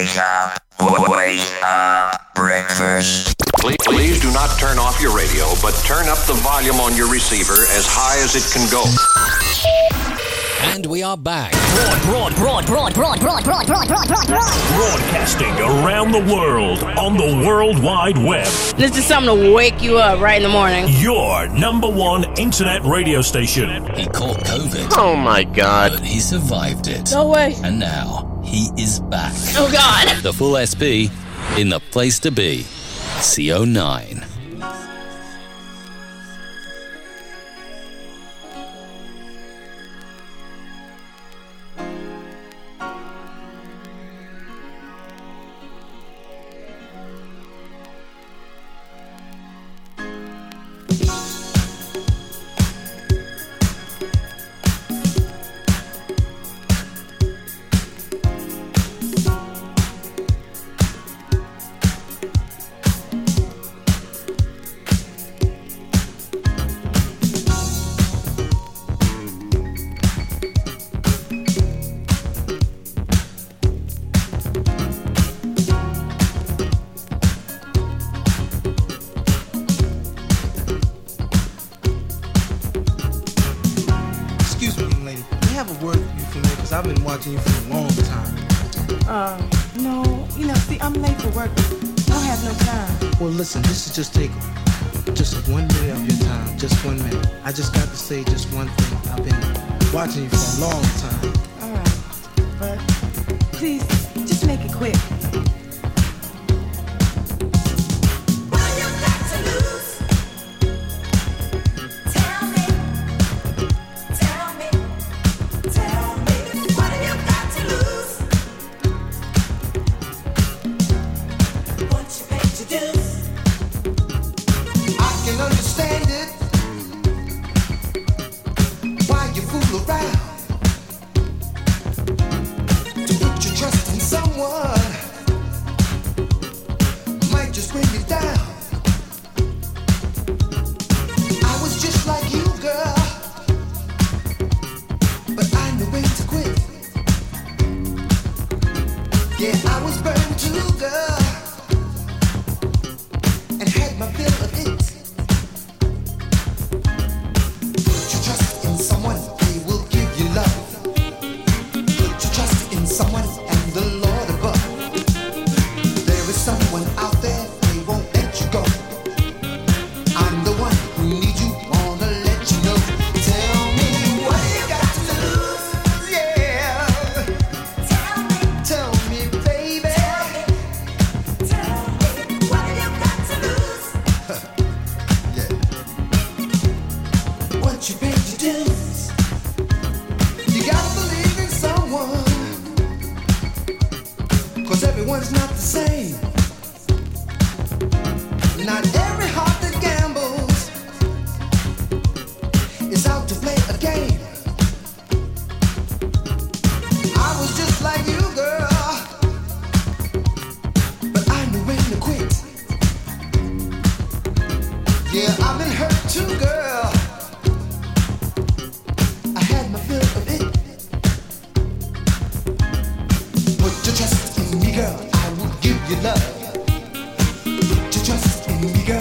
Wake up. Wake up. Breakfast. Please, please do not turn off your radio, but turn up the volume on your receiver as high as it can go. And we are back. Broad, broad, broad, broad, broad, broad, broad, broad, broad, broad, broad. Broadcasting around the world on the World Wide Web. This is something to wake you up right in the morning. Your number one internet radio station. He caught COVID. Oh my god. But he survived it. No way. And now he is back. Oh, God. The full SP in the place to be. CO9. 네가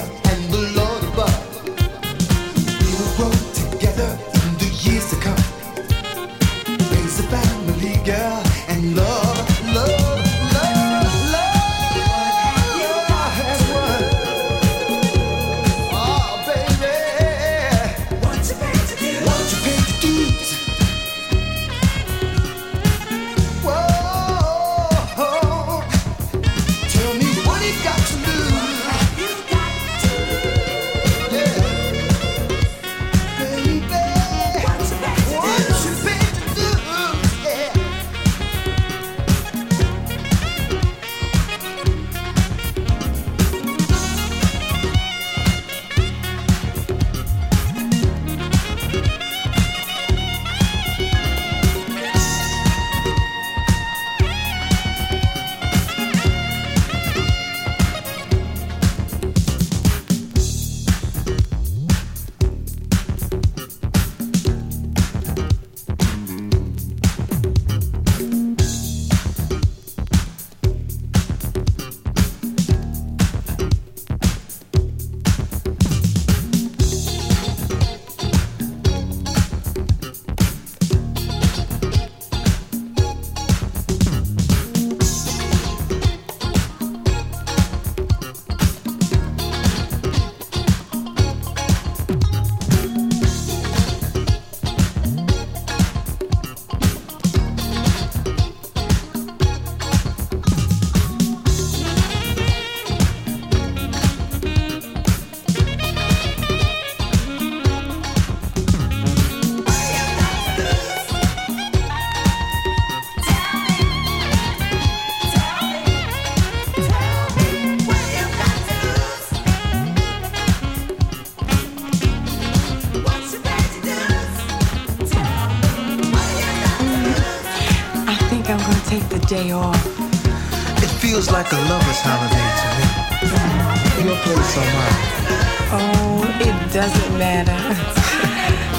doesn't matter.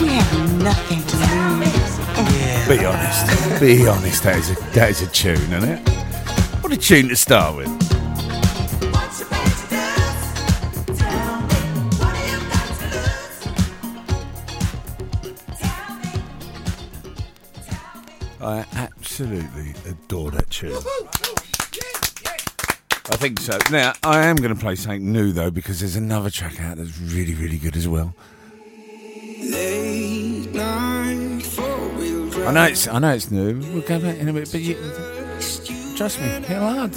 we have nothing to lose. Yeah. Be honest. Be honest. That is a that is a tune, isn't it? What a tune to start with. I absolutely adore that tune. I think so. Now, I am going to play something new, though, because there's another track out that's really, really good as well. I know it's, I know it's new. We'll go back in a bit, but you, trust me, it'll hard.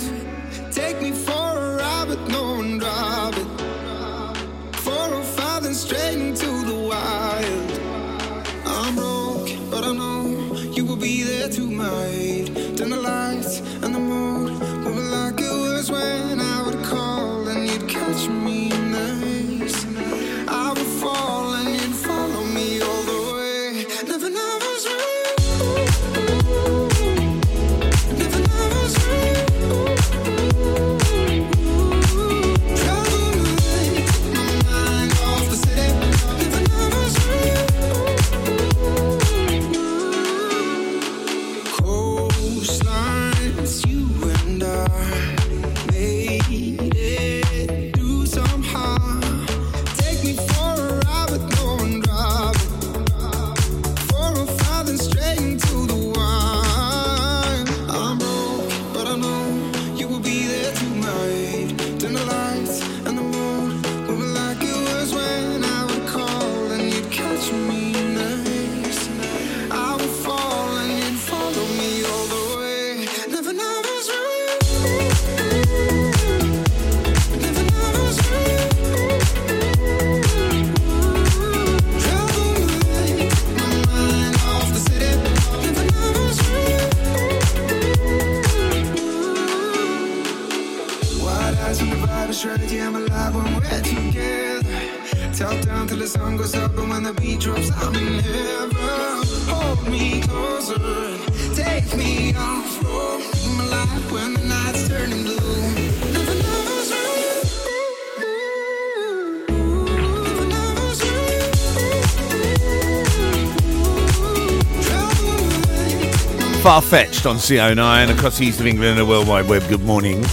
Far fetched on CO9 across the east of England and the World Wide Web. Good morning.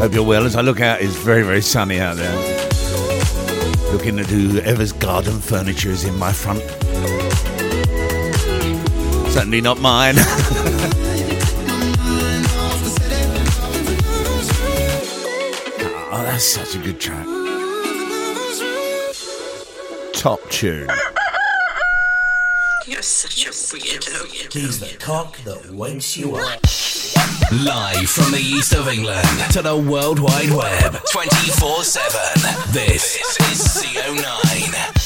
Hope you're well. As I look out, it's very, very sunny out there. Looking at whoever's garden furniture is in my front. Certainly not mine. oh, that's such a good track. Top tune. You're such a weirdo. He's the cock that wakes you up. Live from the east of England to the World Wide Web 24 7. This is CO9.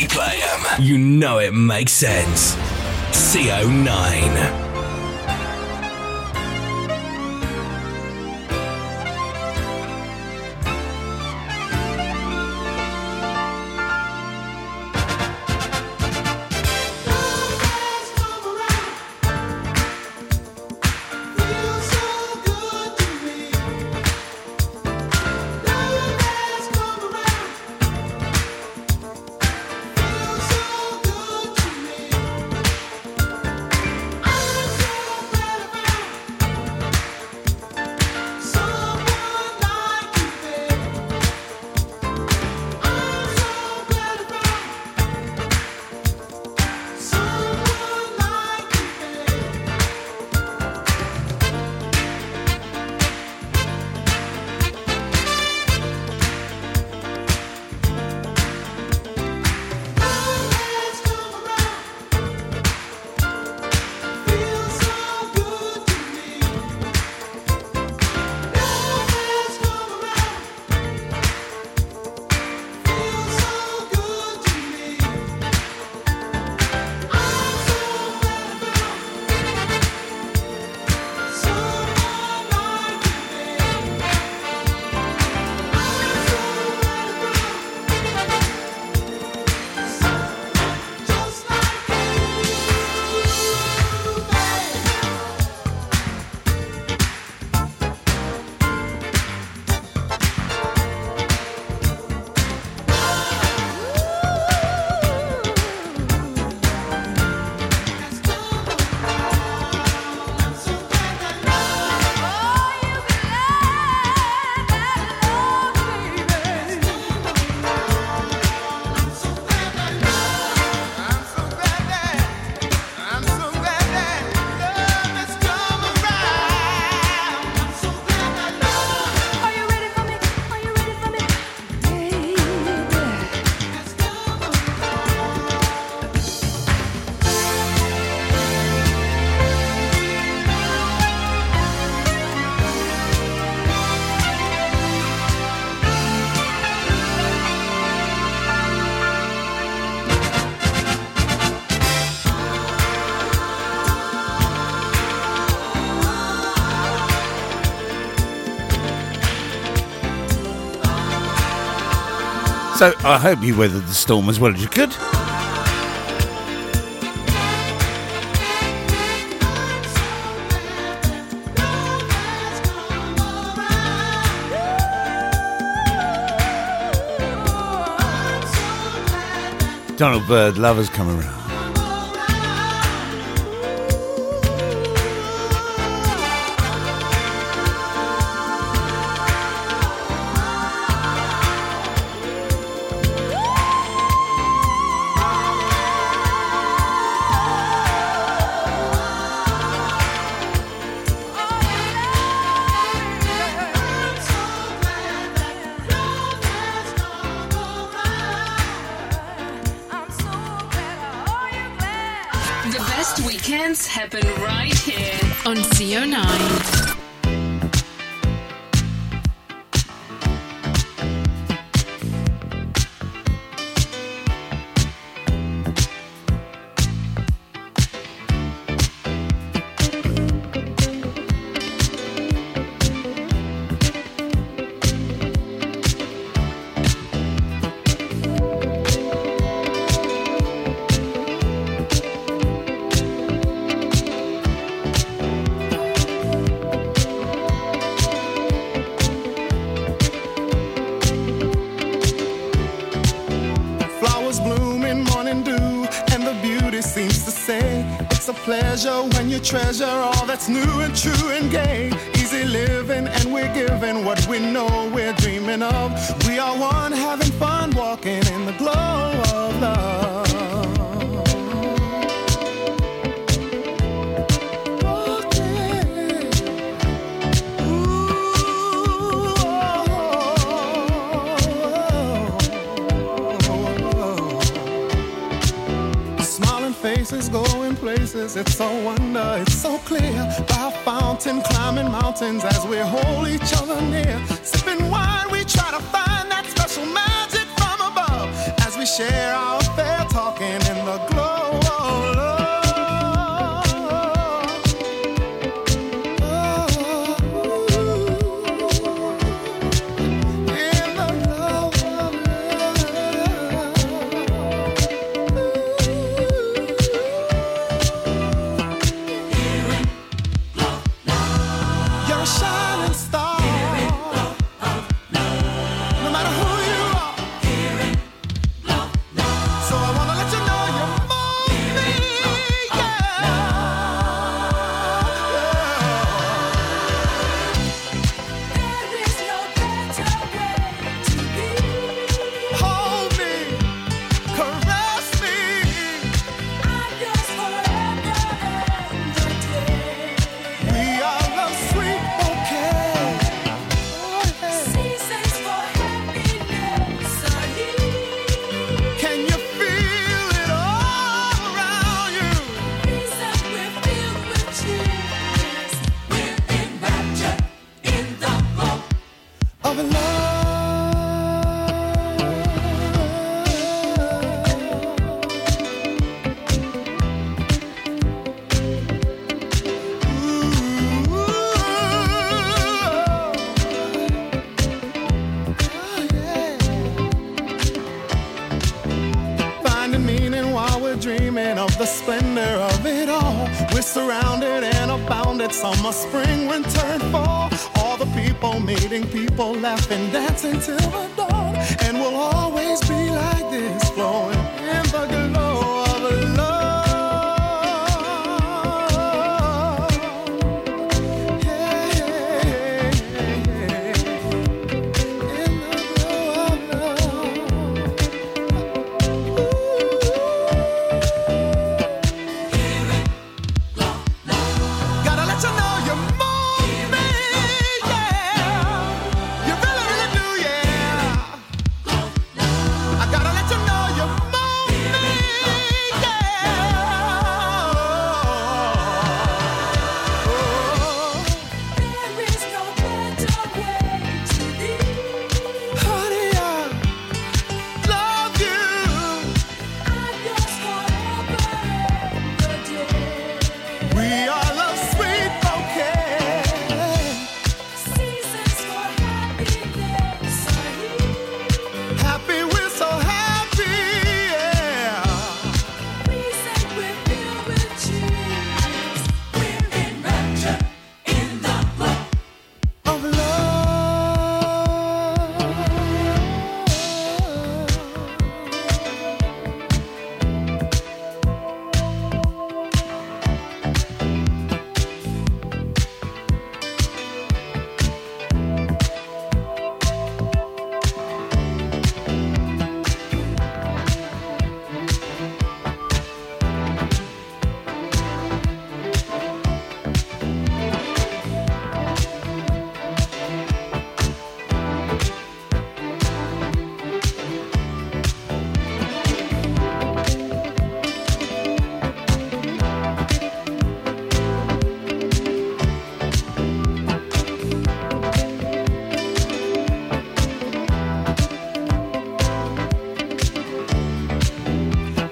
you play them, you know it makes sense. CO9. So I hope you weathered the storm as well as you could. Donald Byrd, lovers come around. treasure. into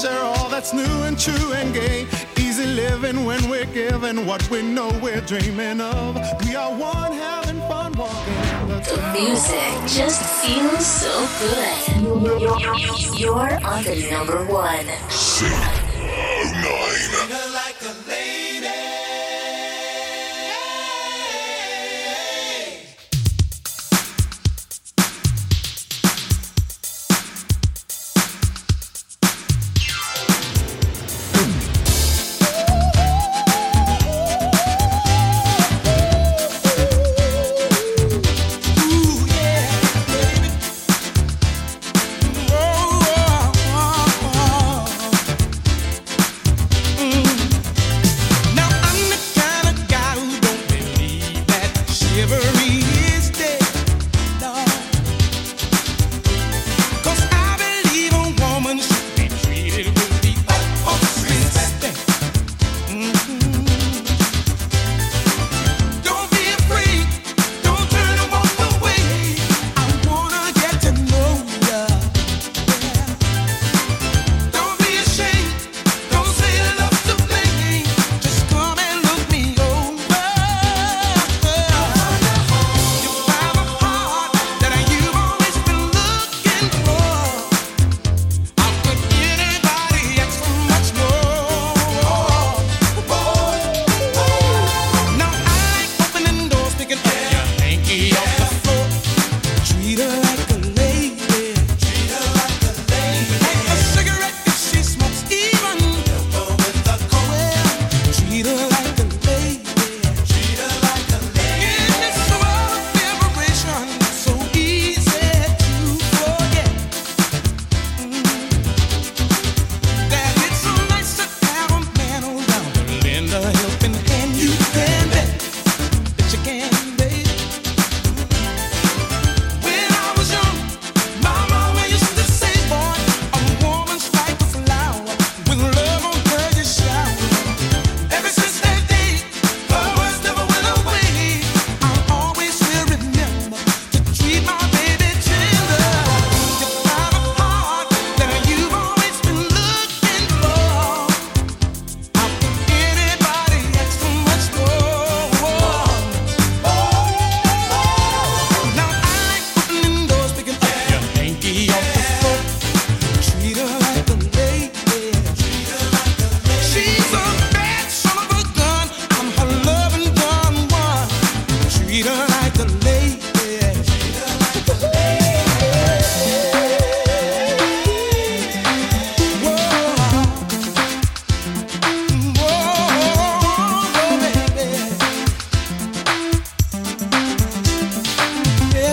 treasure all that's new and true and gay. Easy living when we're given what we know we're dreaming of. We are one having fun walking. The, music just feels so good. You're on the number one. Shit.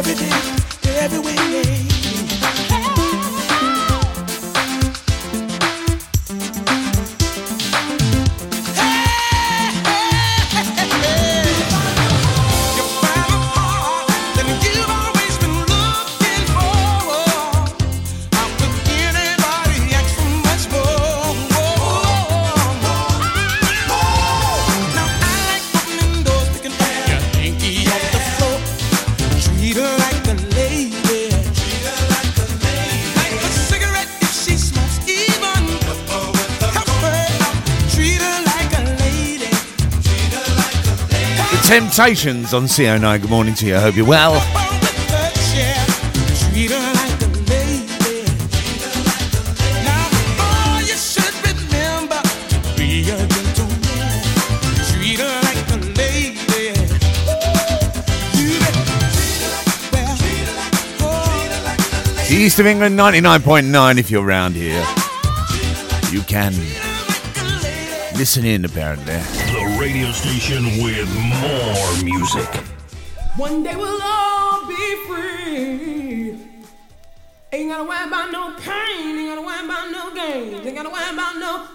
everything. Temptations on CO9. Good morning to you. I hope you're well. East of England 99.9 if you're around here. You can. Listen in, apparently. The radio station with more music. One day we'll all be free. Ain't gotta worry about no pain, ain't gotta worry about no gain, ain't gotta worry about no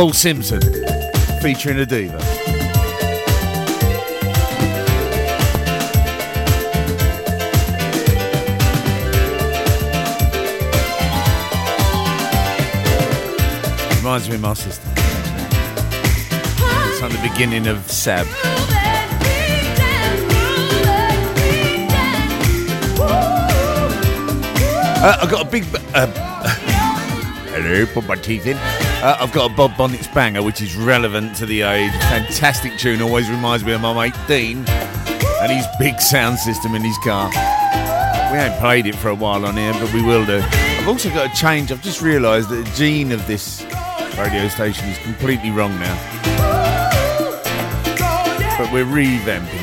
Paul Simpson featuring Adeva. Reminds me of my sister. It's like the beginning of Seb. Uh, I've got a big. Uh, hello, put my teeth in. Uh, I've got a Bob Bonnet's banger, which is relevant to the age. Fantastic tune, always reminds me of my mate Dean and his big sound system in his car. We haven't played it for a while on here, but we will do. I've also got a change. I've just realised that the gene of this radio station is completely wrong now. But we're revamping.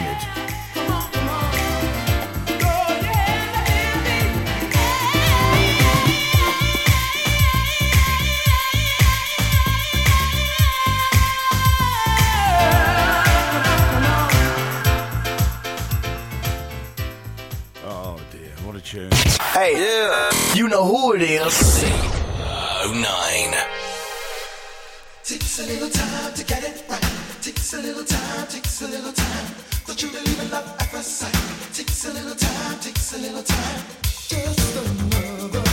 Takes a little time to get it right. Takes a little time, takes a little time. Don't you believe in love at first sight? Takes a little time, takes a little time. Just another.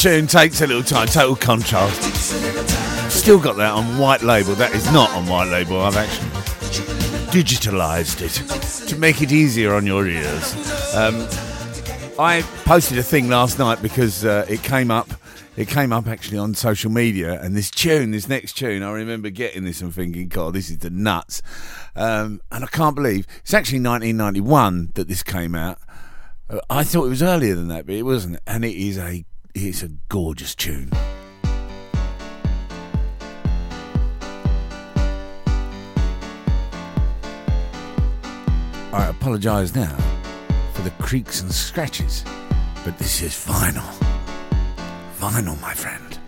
tune takes a little time, total contrast. Still got that on white label. That is not on white label. I've actually digitalized it to make it easier on your ears. Um, I posted a thing last night because uh, it came up. It came up actually on social media, and this tune, this next tune, I remember getting this and thinking, God, this is the nuts. Um, and I can't believe it's actually 1991 that this came out. Uh, I thought it was earlier than that, but it wasn't. And it is a it's a gorgeous tune. I apologise now for the creaks and scratches, but this is vinyl. Vinyl, my friend.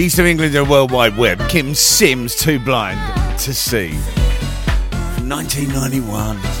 east of England and World Wide Web, Kym Sims, Too Blind to See. 1991.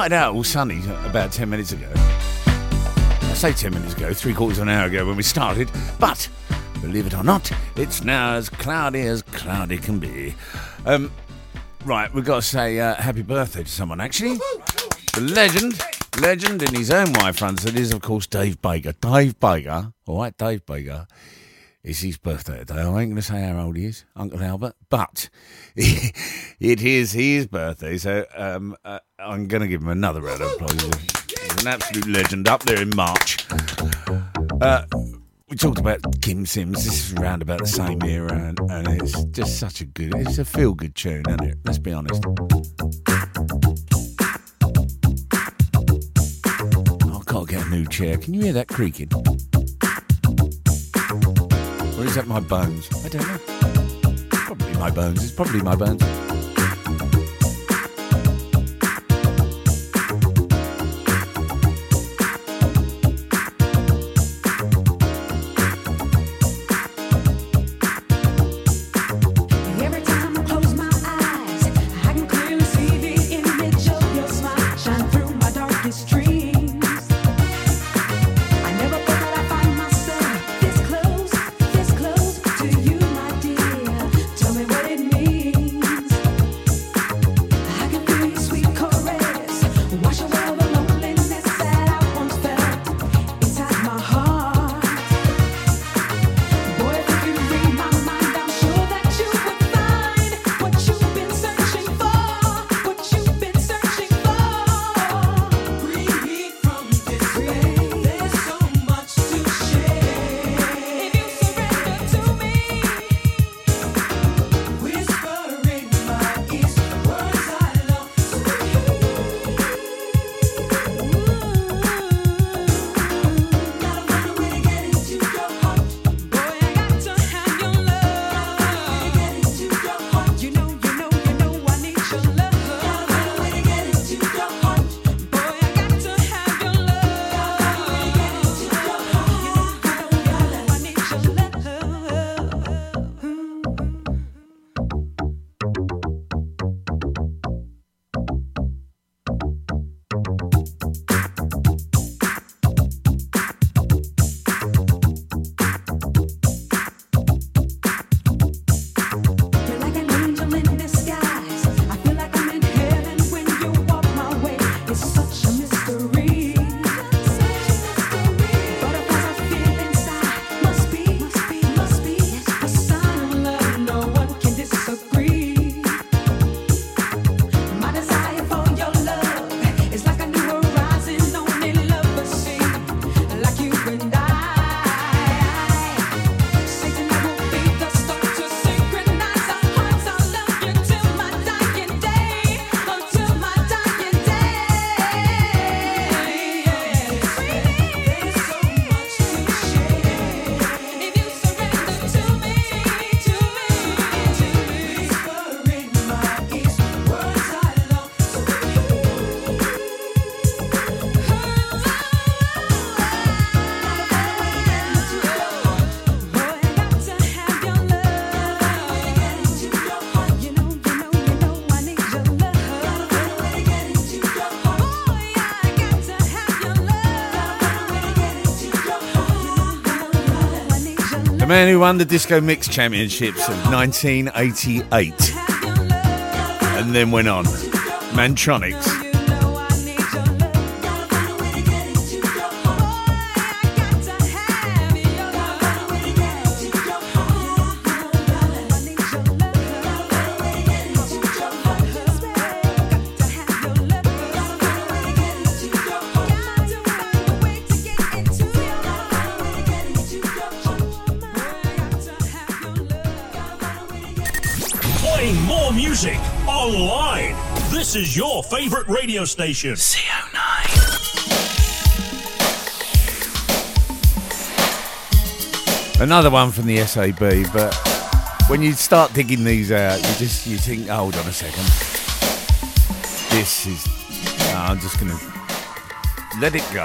Started out all sunny about 10 minutes ago. I say 10 minutes ago, three quarters of an hour ago when we started, but believe it or not, it's now as cloudy as cloudy can be. Um, right, we've got to say uh, happy birthday to someone, actually. The legend, legend in his own way, France, it is, of course, Dave Baker. Dave Baker, all right, Dave Baker. It's his birthday today. I ain't going to say how old he is, Uncle Albert, but it is his birthday, so um, uh, I'm going to give him another round of applause. He's an absolute legend up there in March. Uh, we talked about Kym Sims. This is around about the same era, and, and it's just such a good, it's a feel good tune, isn't it? Let's be honest. Got to get a new chair. Can you hear that creaking? Or is that my bones? I don't know. Probably my bones. It's probably my bones. Man who won the Disco Mix Championships of 1988 and then went on. Mantronix. Favorite radio station. CO9. Another one from the SAB, but when you start digging these out, you just you think, hold on a second. This is. no, I'm just gonna let it go.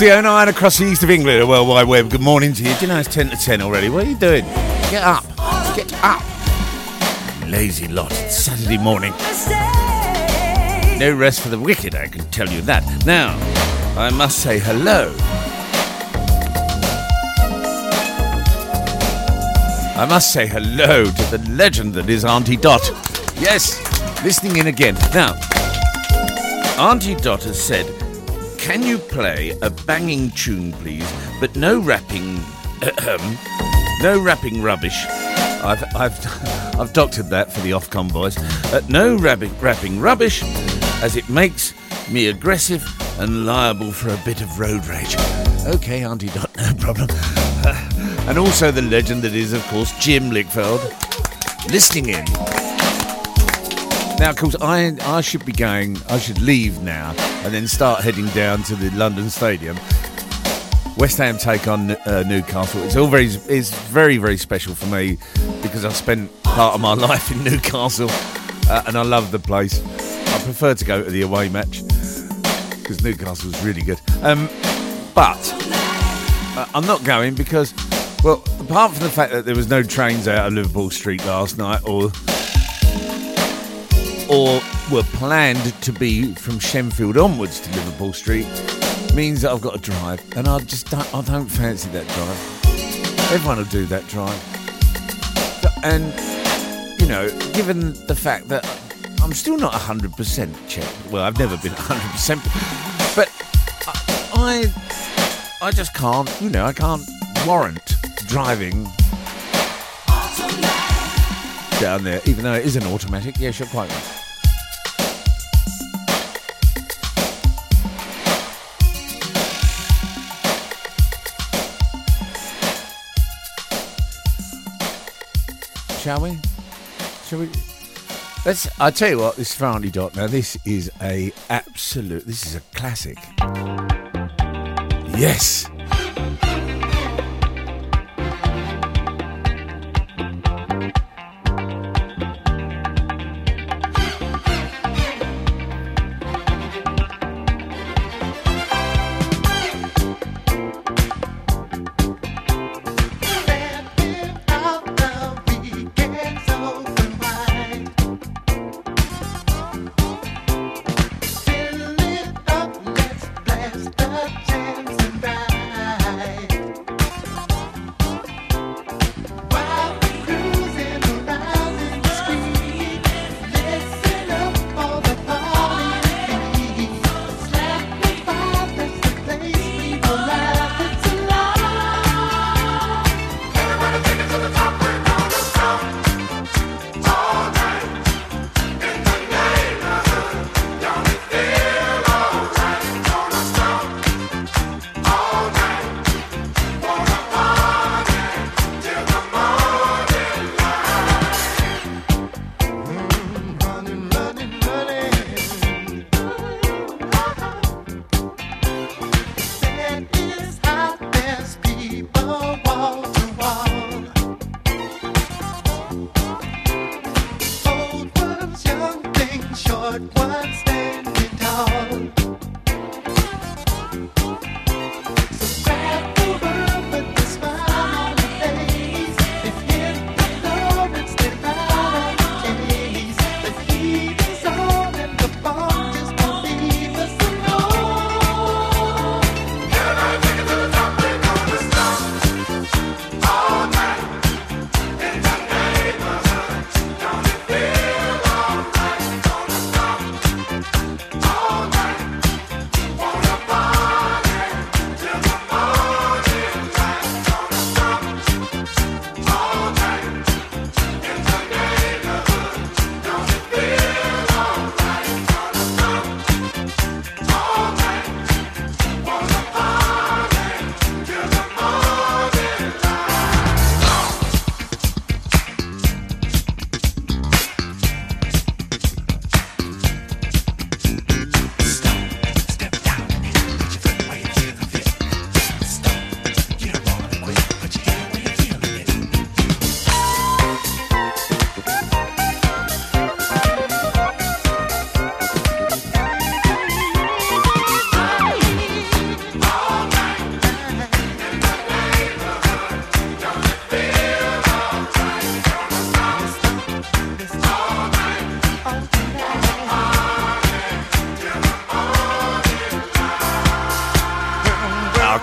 Every CO9 across the east of England, the World Wide Web. Good morning to you. Do you know it's 10 to 10 already? What are you doing? Get up. Get up. Lazy lot. It's Saturday morning. No rest for the wicked, I can tell you that. Now, I must say hello. I must say hello to the legend that is Auntie Dot. Yes, listening in again. Now, Auntie Dot has said, Can you play a banging tune, please, but no rapping, no rapping rubbish? I've, I've, I've doctored that for the Ofcom boys. Uh, no rapping, rapping rubbish, as it makes me aggressive and liable for a bit of road rage. Okay, Auntie Dot, no problem. and also the legend that is, of course, Jim Lickfeld, listening in. Now, of course, I, I should be going, I should leave now and then start heading down to the London Stadium. West Ham take on uh, Newcastle. It's all very, it's very, very special for me because I spent part of my life in Newcastle uh, and I love the place. I prefer to go to the away match because Newcastle Newcastle's really good. Um, but uh, I'm not going because, well, apart from the fact that there was no trains out of Liverpool Street last night or or were planned to be from Shenfield onwards to Liverpool Street means that I've got to drive, and I just don't, I don't fancy that drive. Everyone will do that drive, and you know, given the fact that I'm still not 100% checked. Well, I've never been 100%, but I, I just can't. You know, I can't warrant driving down there, even though it is an automatic. Yes, you're quite right. Shall we? Shall we? Let's. I tell you what, this Farley Dot. Now this is a absolute. This is a classic. Yes.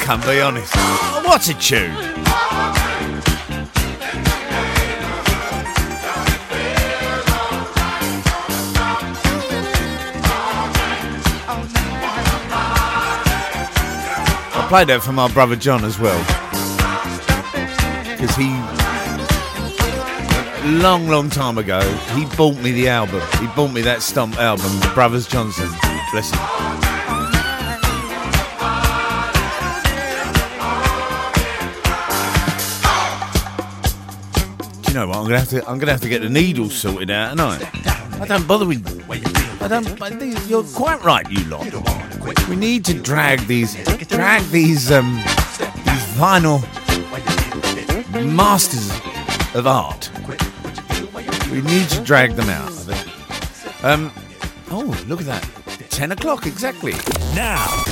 I can't be honest. What a tune! I played that for my brother John as well. Because he, long, long time ago, he bought me the album. He bought me that Stomp album, Brothers Johnson. Bless him. Know what? I'm gonna have to. I'm gonna have to get the needles sorted out tonight. I I don't bother with. I don't. I think You're quite right, you lot. We need to drag these, drag these, um, these vinyl masters of art. We need to drag them out. I think. Um. Oh, look at that. Ten o'clock exactly. Now,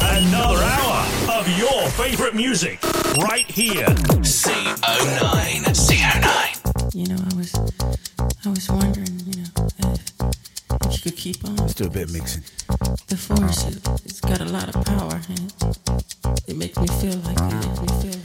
another hour of your favorite music right here. CO9. CO9. You know, I was, I was wondering, you know, if, if you could keep on. Let's do a bit of mixing. The force, it, it's got a lot of power, and it, it makes me feel like, it makes me feel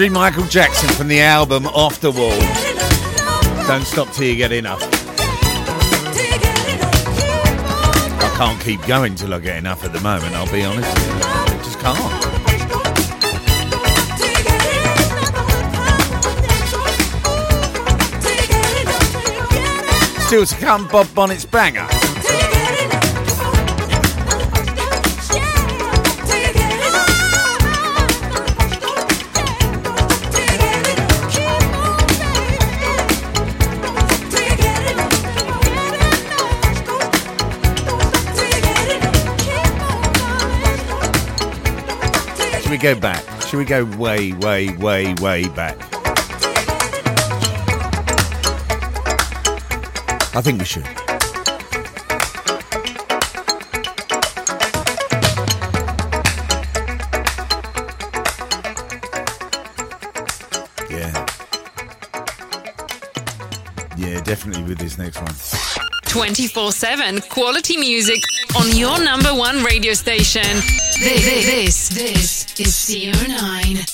legendary Michael Jackson from the album Off the Wall. Don't stop till you get enough. I can't keep going till I get enough at the moment, I'll be honest. I just can't. Still to come, Bob Bonnet's banger. go back? Should we go way, way, way, way back? I think we should. Yeah. Yeah, definitely with this next one. 24 7 quality music on your number one radio station. This, this, this, this is CO9.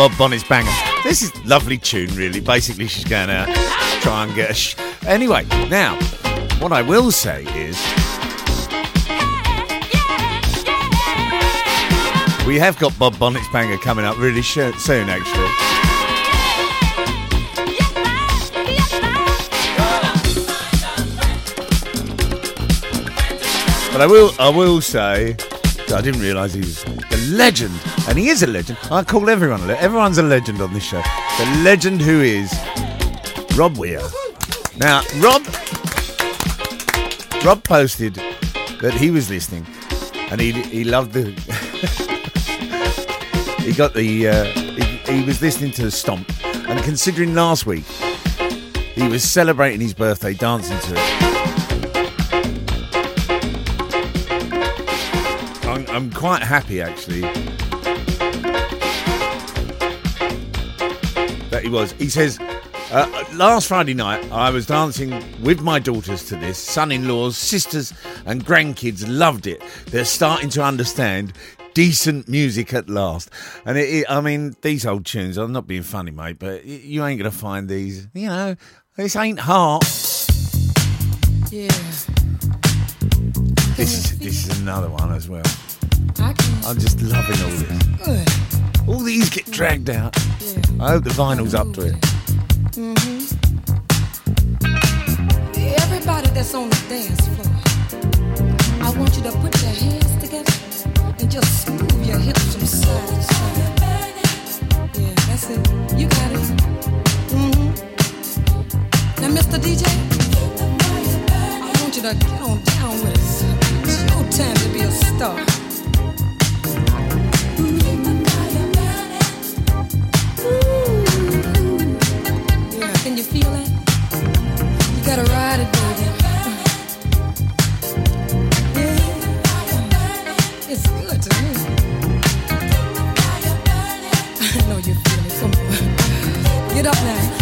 Bob Bonnet's banger. This is lovely tune, really. Basically, she's going out to try and get a. Sh- anyway, now, what I will say is. We have got Bob Bonnet's banger coming up really soon, actually. But I will, I will say, I didn't realise he was legend, and he is a legend. I call everyone a le- everyone's a legend on this show. The legend who is Rob Weir. Now, Rob, Rob posted that he was listening, and he he loved the. he got the. Uh, he, he was listening to the stomp, and considering last week, he was celebrating his birthday, dancing to it. Quite happy actually that he was. He says, uh, last Friday night I was dancing with my daughters to this. Son in laws, sisters, and grandkids loved it. They're starting to understand decent music at last. And it, it- I mean, these old tunes, I'm not being funny, mate, but you ain't going to find these. You know, this ain't heart. Yeah. This is, this is another one as well. I'm just loving all this. All these get dragged out. I hope the vinyl's up to it. hmm Everybody that's on the dance floor, I want you to put your hands together and just move your hips from side to side. Yeah, that's it. You got it. Mm-hmm. Now, Mr. DJ, I want you to get on down with us. It's your time to be a star. Ride it, baby. Yeah. It's good to me. I know you feel it. Come on. Get up now.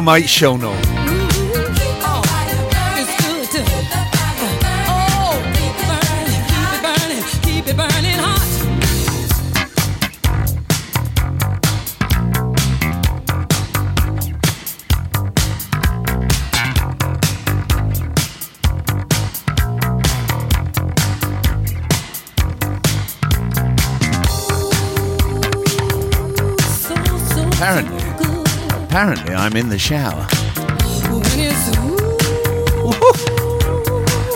Mate Shonal. It's I'm in the shower.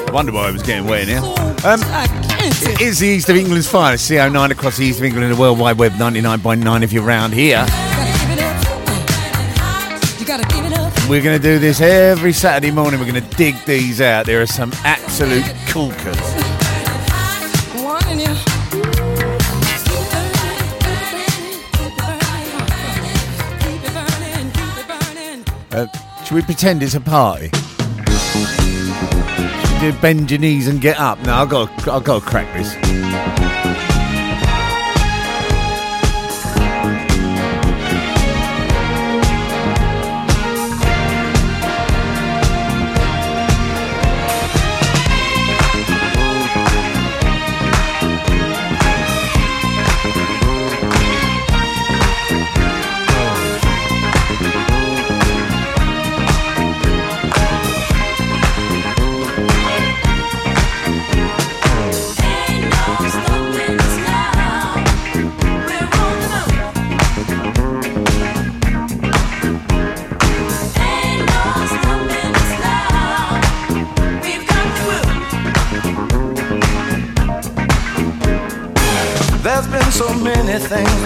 I wonder why I was getting wet in here. Um, it is the East of England's finest. CO9 across the East of England and the World Wide Web 99.9 if you're round here. you gotta give it up. We're going to do this every Saturday morning. We're going to dig these out. There are some absolute corkers. One should we pretend it's a party? Should bend your knees and get up? No, I've got, to, I've got to crack this.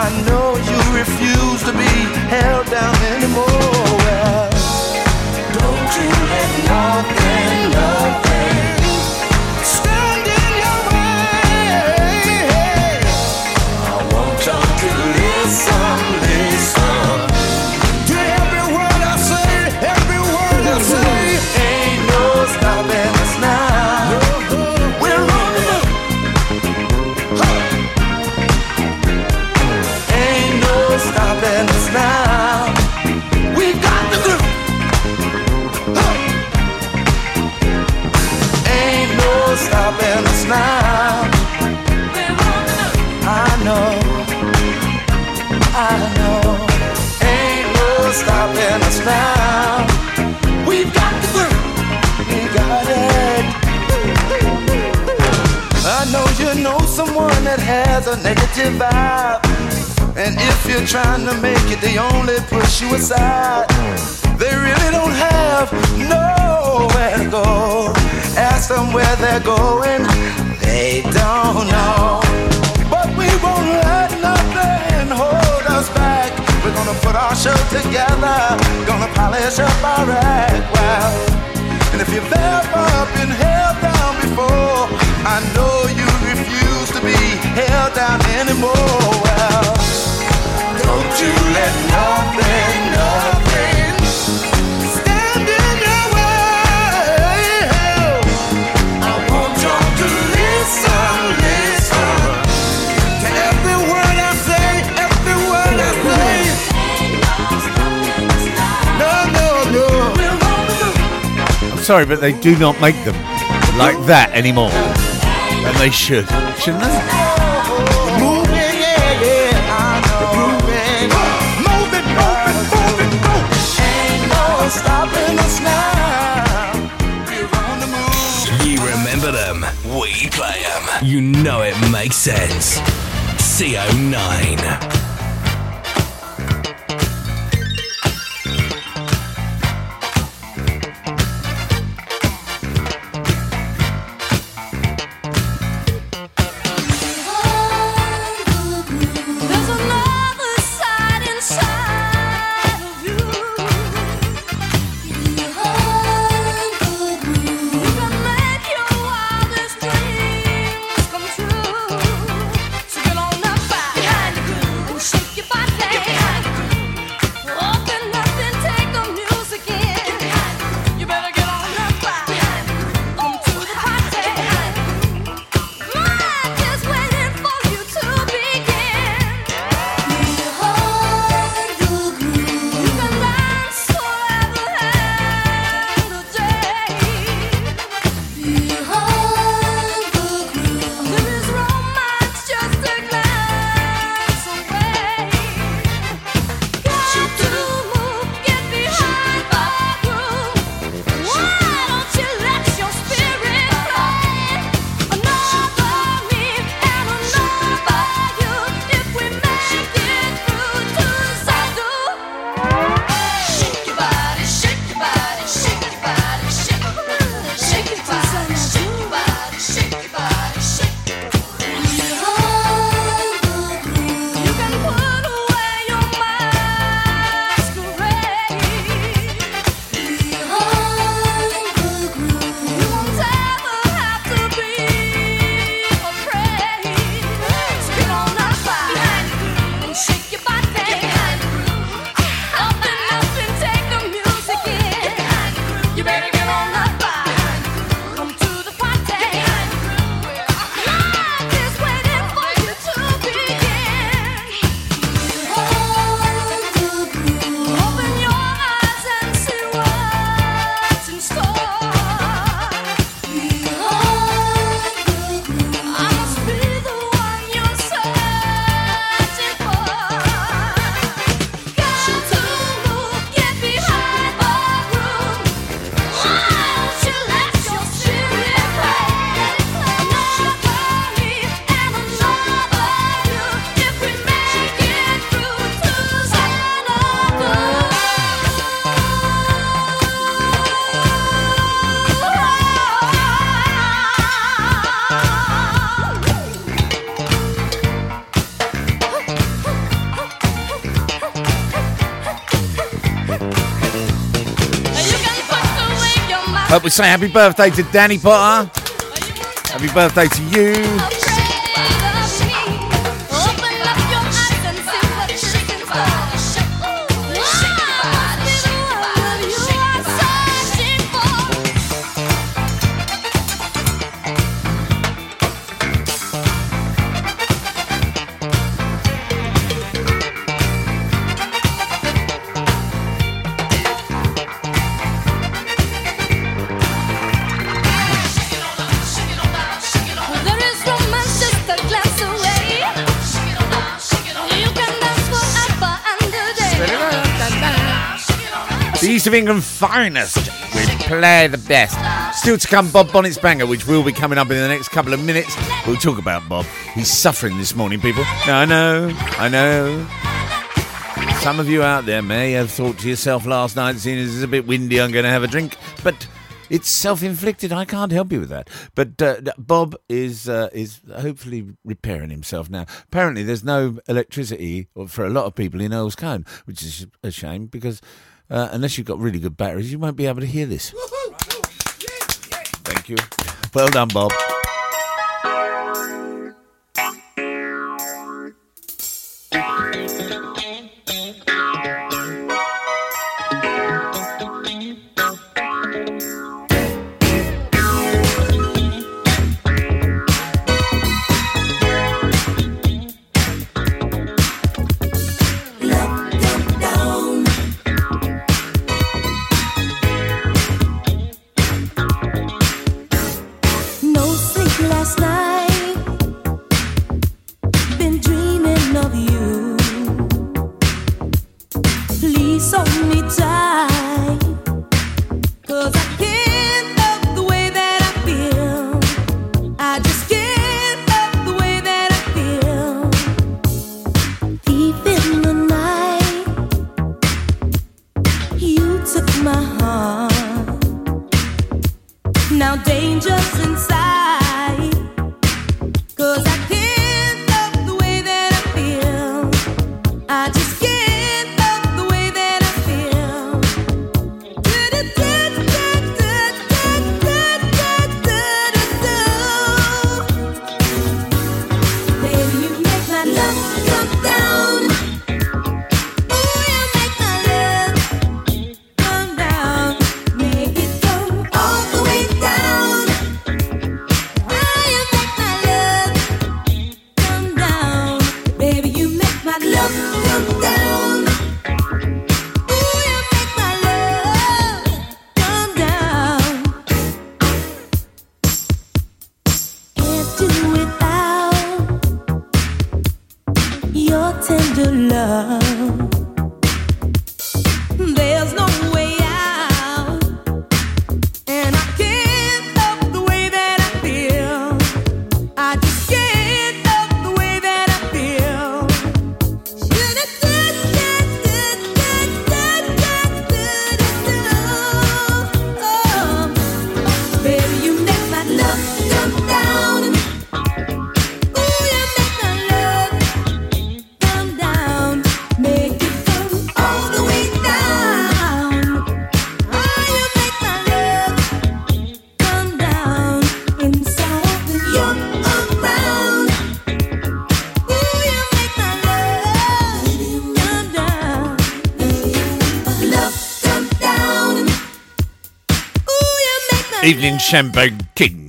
I know you refuse to be held down anymore. Well, don't you let nothing, nothing vibe. And if you're trying to make it, they only push you aside. They really don't have nowhere to go. Ask them where they're going, they don't know. But we won't let nothing hold us back. We're gonna put our show together, gonna polish up our act well. And if you've ever been held down before, I know you be held down anymore. Well, don't you let nothing, nothing stand in your way. I want you to listen, listen to every word I say, every word I say. No, no, no. I'm sorry, but they do not make them like that anymore. And they should, shouldn't they? Moving, yeah, yeah, I know. Moving, moving, moving, moving, moving. Ain't no stopping us now. The. You remember them, we play them. You know it makes sense. CO9. We say happy birthday to Danny Potter. Happy birthday to you. Of England finest. We play the best. Still to come, Bob Bonnet's banger, which will be coming up in the next couple of minutes. We'll talk about Bob. He's suffering this morning, people. No, I know, I know. Some of you out there may have thought to yourself last night, seeing as it's a bit windy, I'm going to have a drink. But it's self-inflicted. I can't help you with that. But uh, Bob is uh, is hopefully repairing himself now. Apparently, there's no electricity for a lot of people in Earls Colne, which is a shame because uh, unless you've got really good batteries, you won't be able to hear this. Thank you. Well done, Bob. Your tender love. My Champagne King.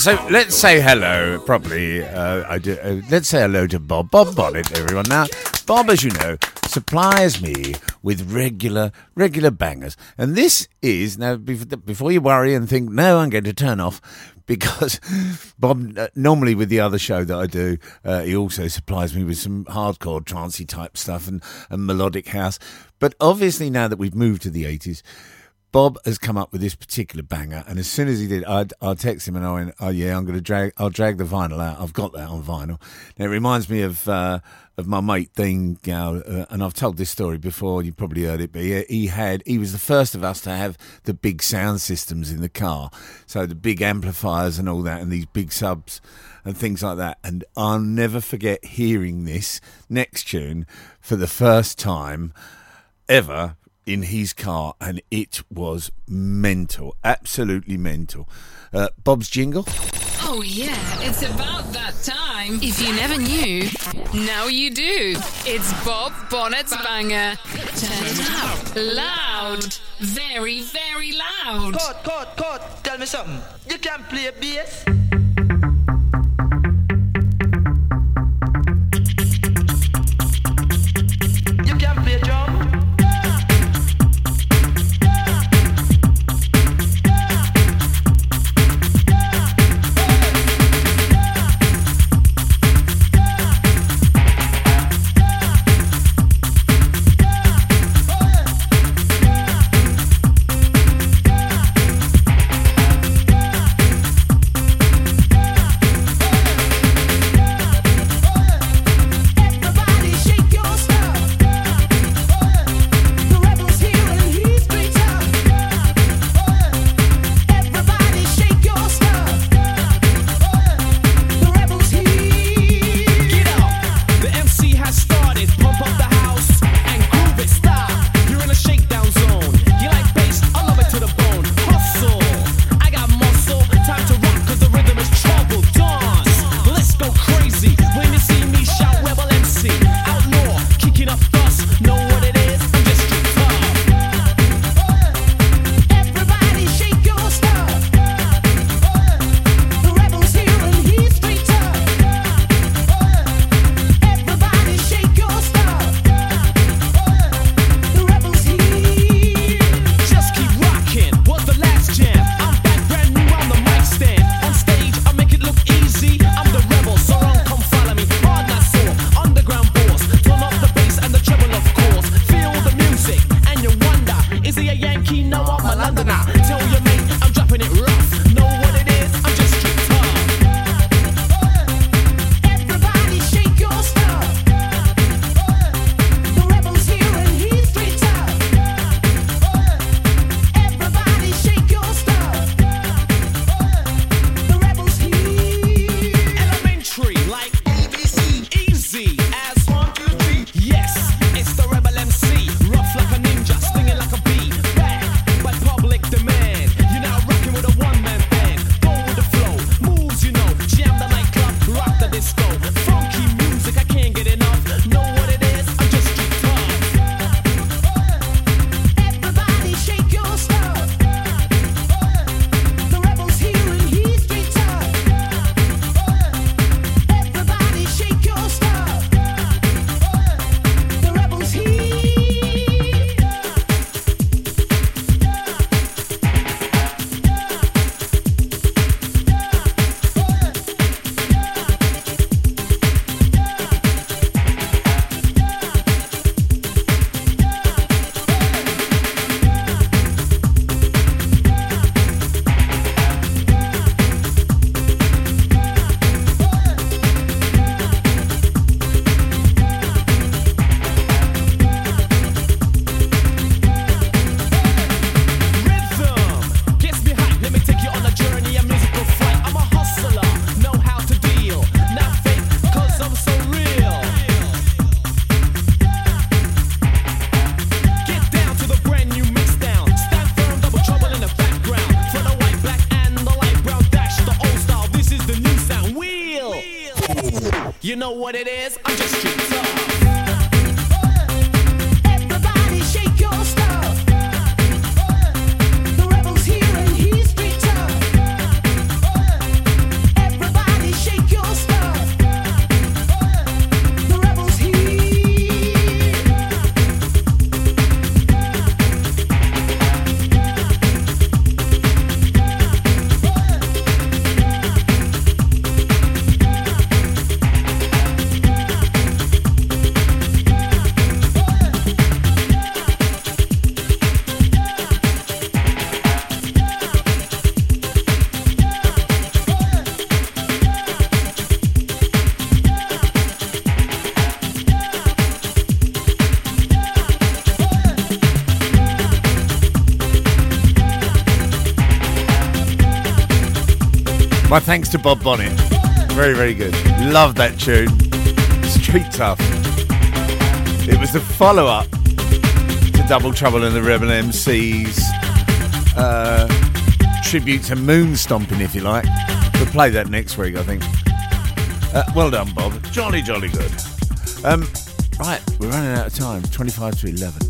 So let's say hello Probably, Uh, I do, uh, let's say hello to Bob. Bob Bonnet, everyone. Now, Bob, as you know, supplies me with regular, regular bangers. And this is, now, before you worry and think, no, I'm going to turn off, because Bob, uh, normally with the other show that I do, uh, he also supplies me with some hardcore trancey type stuff and, and melodic house. But obviously, now that we've moved to the 80s, Bob has come up with this particular banger, and as soon as he did, I I text him and I went, "Oh yeah, I'm going to drag. I'll drag the vinyl out. I've got that on vinyl." And it reminds me of uh, of my mate Dean Gow, uh, and I've told this story before. You probably heard it, but yeah, he, had he was the first of us to have the big sound systems in the car, so the big amplifiers and all that, and these big subs and things like that. And I'll never forget hearing this next tune for the first time ever in his car, and it was mental, absolutely mental. Uh, Bob's jingle. Oh, yeah, it's about that time. If you never knew, now you do. It's Bob Bonnet's banger. Turn it up. Loud. Very, very loud. Cut, cut, cut. Tell me something. You can't play bass. know what it is. My thanks to Bob Bonnet. Very, very good. Love that tune. Street Tuff. It was the follow up to Double Trouble in the Rebel MCs uh, tribute to Moon Stomping, if you like. We'll play that next week, I think. Uh, well done, Bob. Jolly, jolly good. Um, right, we're running out of time. 25 to 11.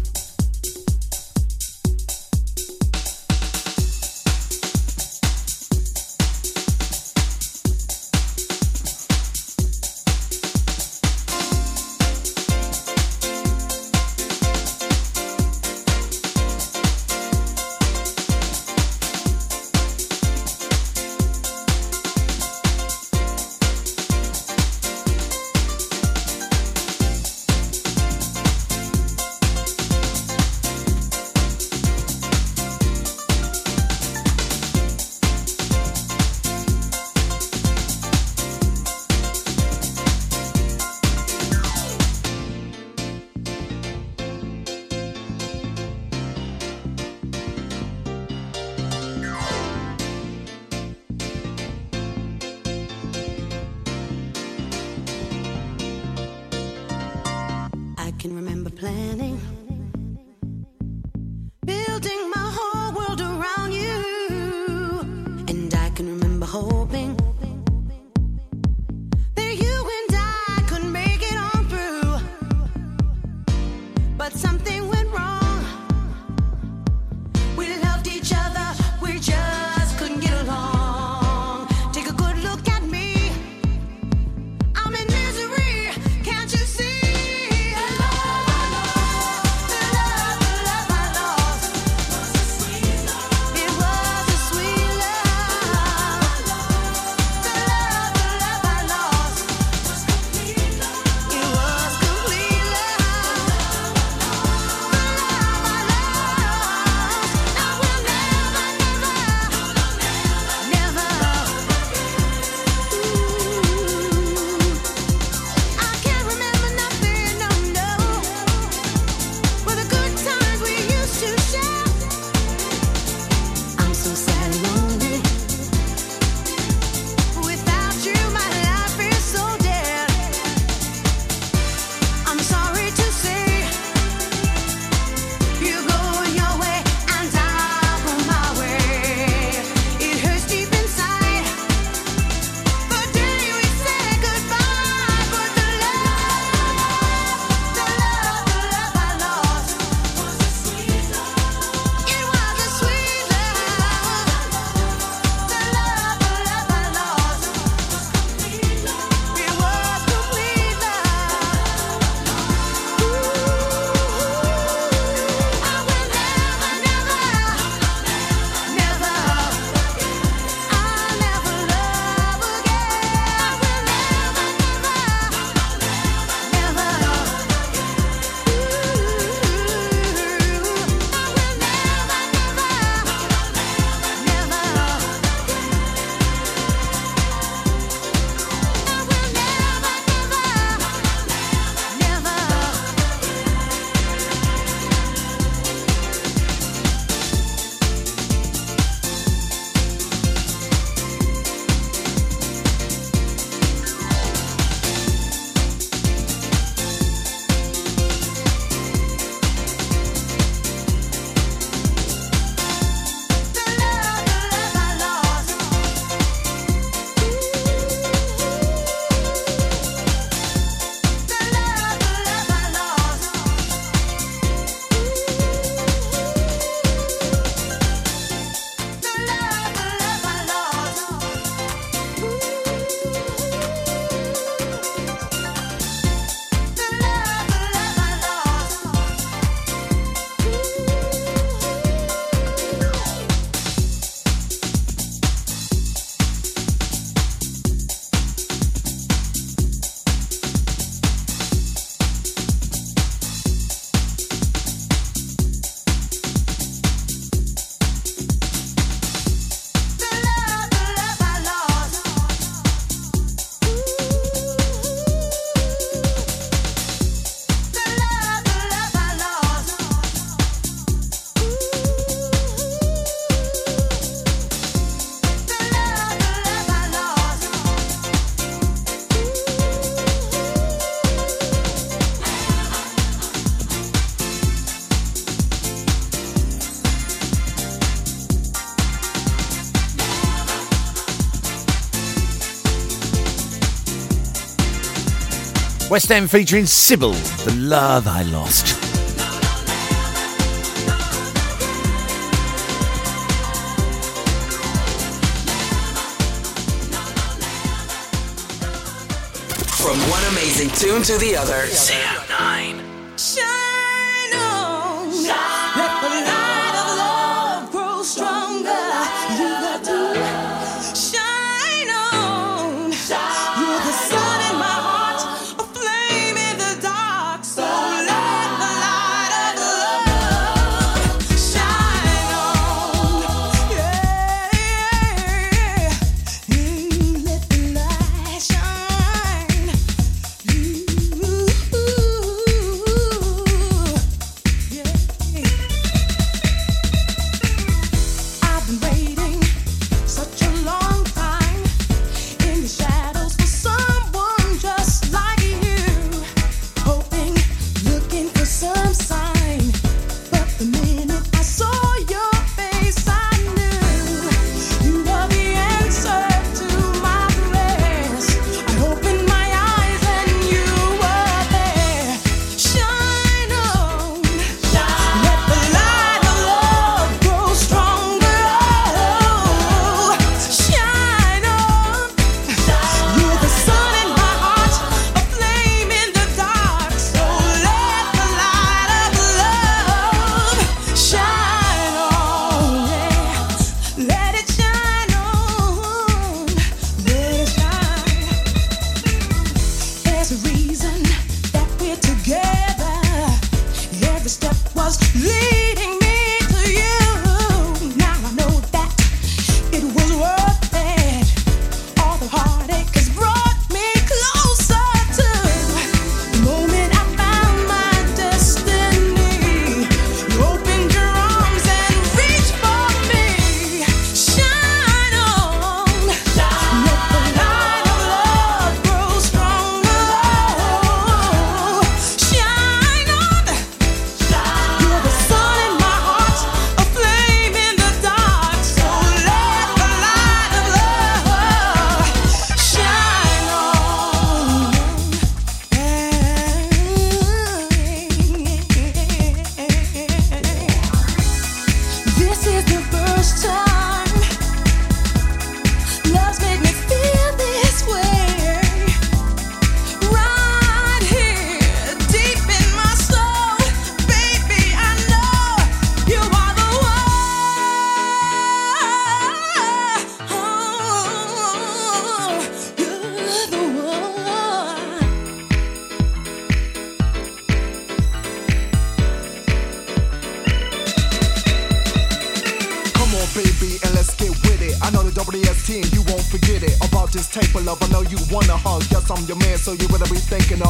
West End featuring Sybil, The Love I Lost. From one amazing tune to the other. Sam. so you wouldn't be thinking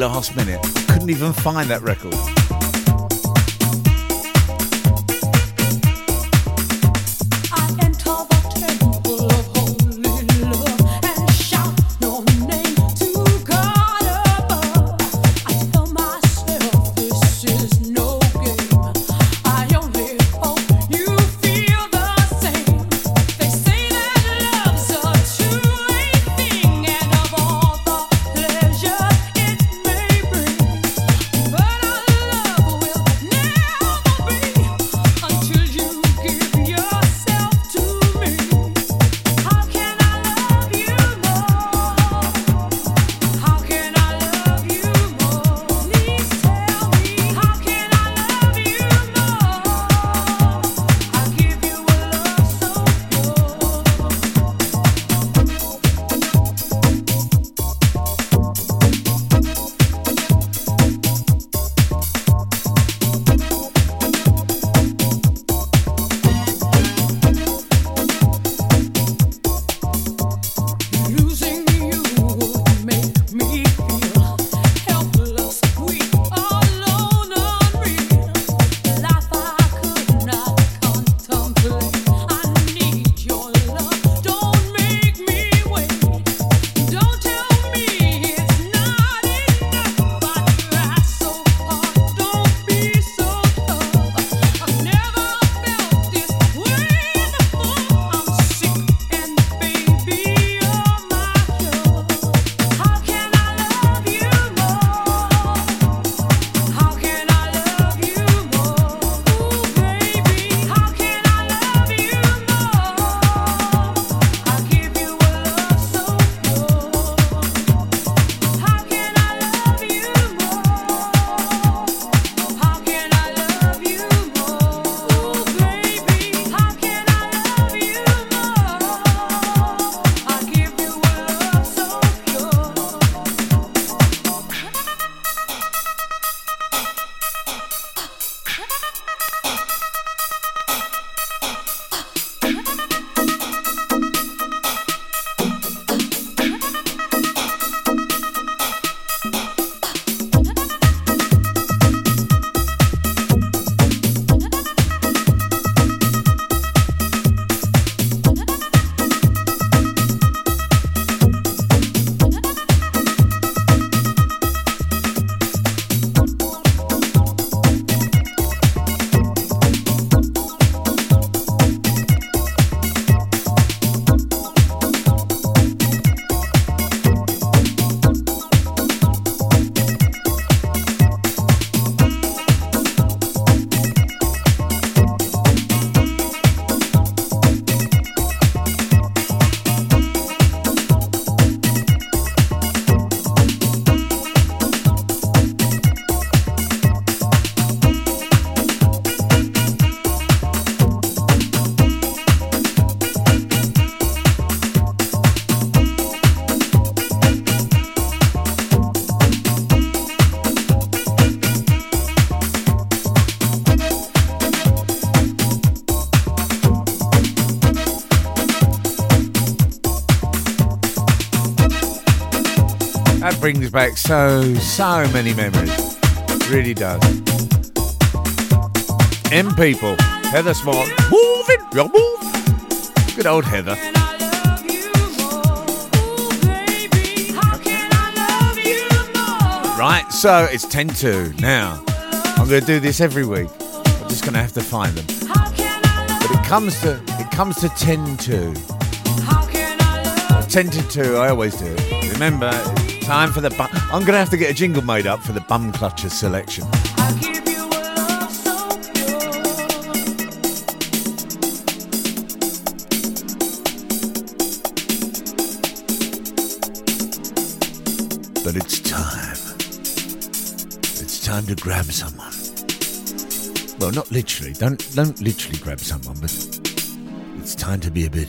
last minute. Couldn't even find that record. Brings back so, so many memories. Really does. M people, Heather Small, moving, you're move. Good old Heather. Right, so it's 10 to Now, I'm going to do this every week. I'm just going to have to find them. But it comes to it comes to 10 to. 10 to 2, I always do it. Remember, time for the bum. I'm going to have to get a jingle made up for the bum clutcher selection. But it's time. It's time to grab someone. Well, not literally. Don't don't literally grab someone, but it's time to be a bit,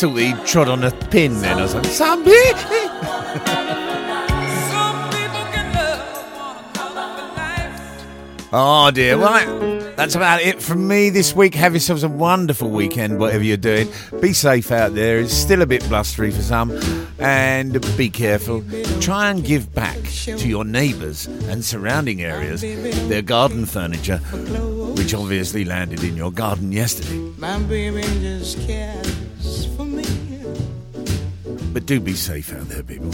he trod on a pin then. I was like, some. Oh dear. Right. That's about it from me this week. Have yourselves a wonderful weekend, whatever you're doing. Be safe out there. It's still a bit blustery for some. And be careful. Try and give back to your neighbours and surrounding areas their garden furniture, which obviously landed in your garden yesterday. My baby just cares. But do be safe out there, people.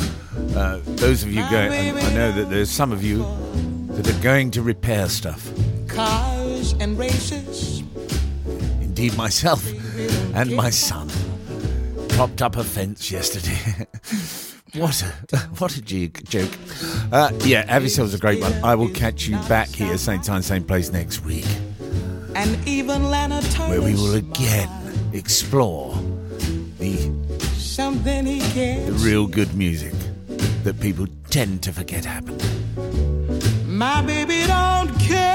Uh, those of you going, I I know that there's some of you that are going to repair stuff. Cars and races. Indeed, myself and my son propped up a fence yesterday. what a what a joke! Uh, yeah, have yourselves a great one. I will catch you back here, same time, same place next week, And even Lana where we will again explore the something he can't. the real good music that people tend to forget happened. My baby don't care.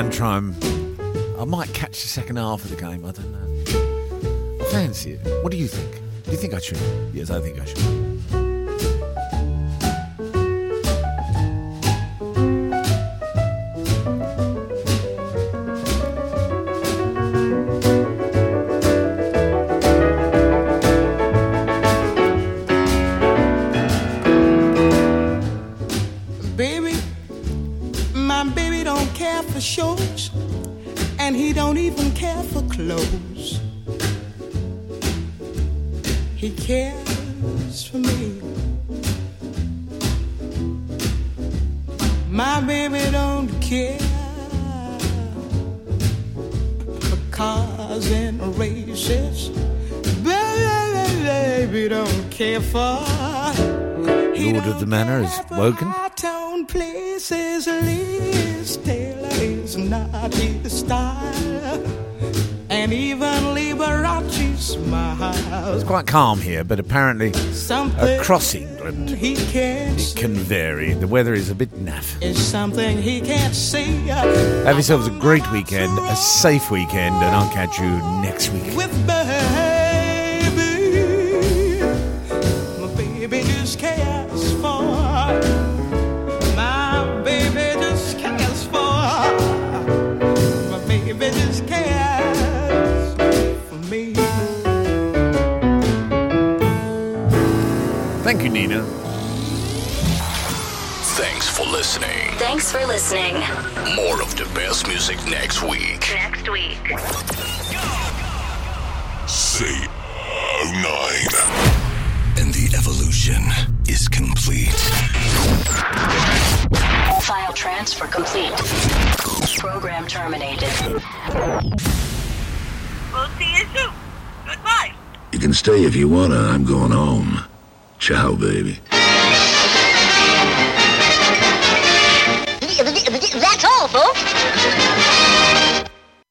I'm going to go and try. I might catch the second half of the game. I don't know. I fancy it. What do you think? Do you think I should? Yes, I think I should. Places. Is not his style, and even Liberace smiles. It's quite calm here, but apparently Something across England he can't it can vary. The weather is a bit naff. is something he can't see. Have yourselves a great weekend, a safe weekend, and I'll catch you next week. Listening. More of the best music next week. Next week. Say 09. And the evolution is complete. File transfer complete. Program terminated. We'll see you soon. Goodbye. You can stay if you wanna. I'm going home. Ciao, baby.